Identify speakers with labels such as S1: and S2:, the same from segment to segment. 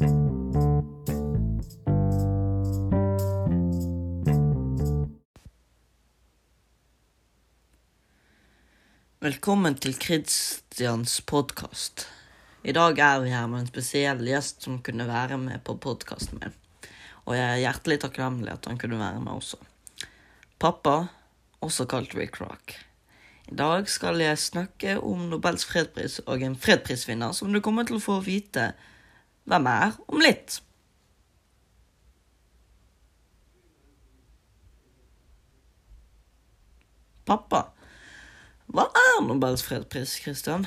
S1: Velkommen til Kristians podkast. I dag er vi her med en spesiell gjest som kunne være med på podkasten min. Og jeg er hjertelig takknemlig at han kunne være med også. Pappa, også kalt Rick Rock. I dag skal jeg snakke om Nobels fredspris og en fredsprisvinner som du kommer til å få vite hvem mer om litt. Pappa. Hva er Nobels fredspris, Christian?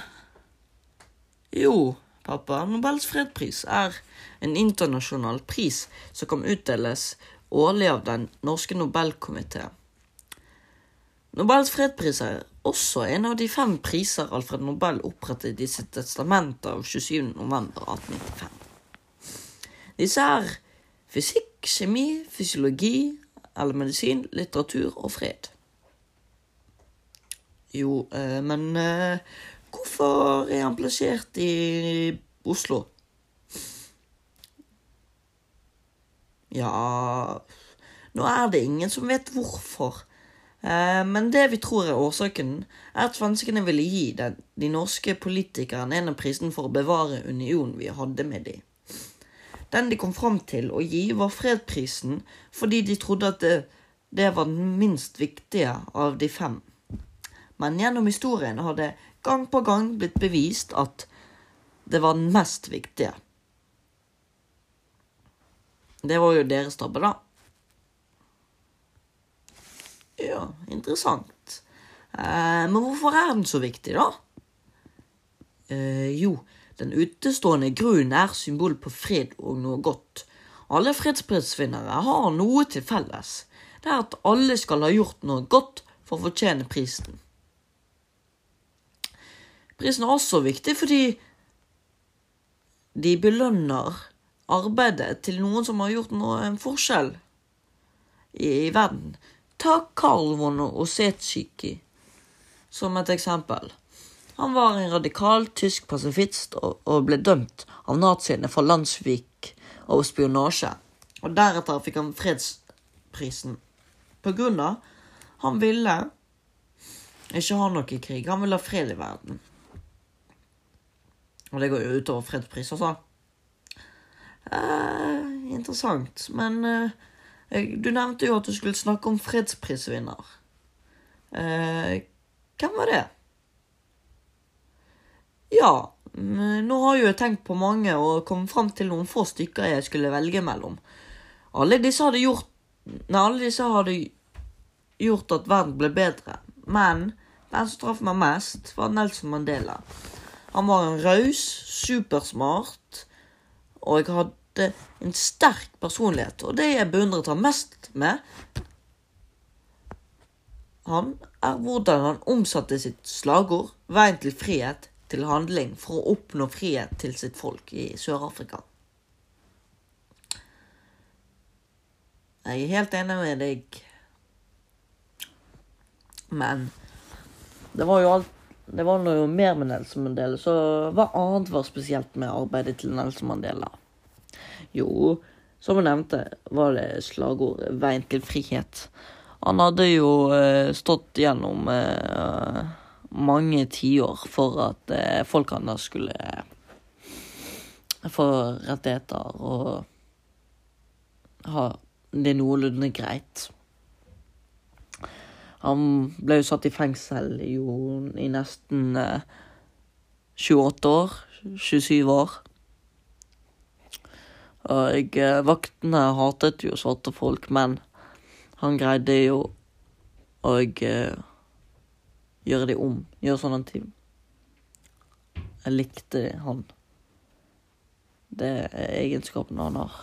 S1: Jo, pappa, Nobels fredspris er en internasjonal pris som kan utdeles årlig av Den norske Nobelkomité. Nobels fredspris er også en av de fem priser Alfred Nobel opprettet i sitt testament av 27.11.1895. Disse er fysikk, kjemi, fysiologi eller medisin, litteratur og fred. Jo, eh, men eh, hvorfor er han plassert i Oslo? Ja Nå er det ingen som vet hvorfor. Eh, men det vi tror er årsaken, er at svenskene ville gi de norske politikerne en av prisen for å bevare unionen vi hadde med dem. Den de kom fram til å gi, var fredprisen fordi de trodde at det, det var den minst viktige av de fem men gjennom historien har det gang på gang blitt bevist at det var den mest viktige. Det var jo deres tabbe, da. Ja, interessant. Eh, men hvorfor er den så viktig, da? Eh, jo, den utestående grunnen er symbol på fred og noe godt. Alle fredsprisvinnere har noe til felles. Det er at alle skal ha gjort noe godt for å fortjene prisen. Prisen er også viktig fordi de belønner arbeidet til noen som har gjort noe, en forskjell i, i verden. Ta Karl von Osetskij som et eksempel. Han var en radikal tysk pasifist og, og ble dømt av naziene for landssvik og spionasje. Og deretter fikk han fredsprisen. På grunn av han ville ikke ha noe krig. Han ville ha fred i verden. Og det går jo utover fredspris, altså. Eh, interessant. Men eh, du nevnte jo at du skulle snakke om fredsprisvinner. Eh, hvem var det? Ja, nå har jo jeg tenkt på mange og kommet fram til noen få stykker jeg skulle velge mellom. Alle disse hadde gjort Nei, alle disse hadde gjort at verden ble bedre. Men den som traff meg mest, var Nelson Mandela. Han var en raus, supersmart, og jeg hadde en sterk personlighet. Og det jeg beundret ham mest med, han er hvordan han omsatte sitt slagord 'Veien til frihet' til handling for å oppnå frihet til sitt folk i Sør-Afrika. Jeg er helt enig med deg, men det var jo alt det var noe mer med Nelson Mandela, så hva annet var spesielt med arbeidet til Nelson Mandela? Jo, som jeg nevnte, var det slagordet 'Veien til frihet'. Han hadde jo eh, stått gjennom eh, mange tiår for at eh, folk hans skulle eh, få rettigheter og ha det noenlunde greit. Han ble jo satt i fengsel jo, i nesten eh, 28 år. 27 år. Og eh, vaktene hatet jo svarte folk, men han greide jo å eh, gjøre det om. Gjøre sånne ting. Jeg likte han. Det er egenskapene han har.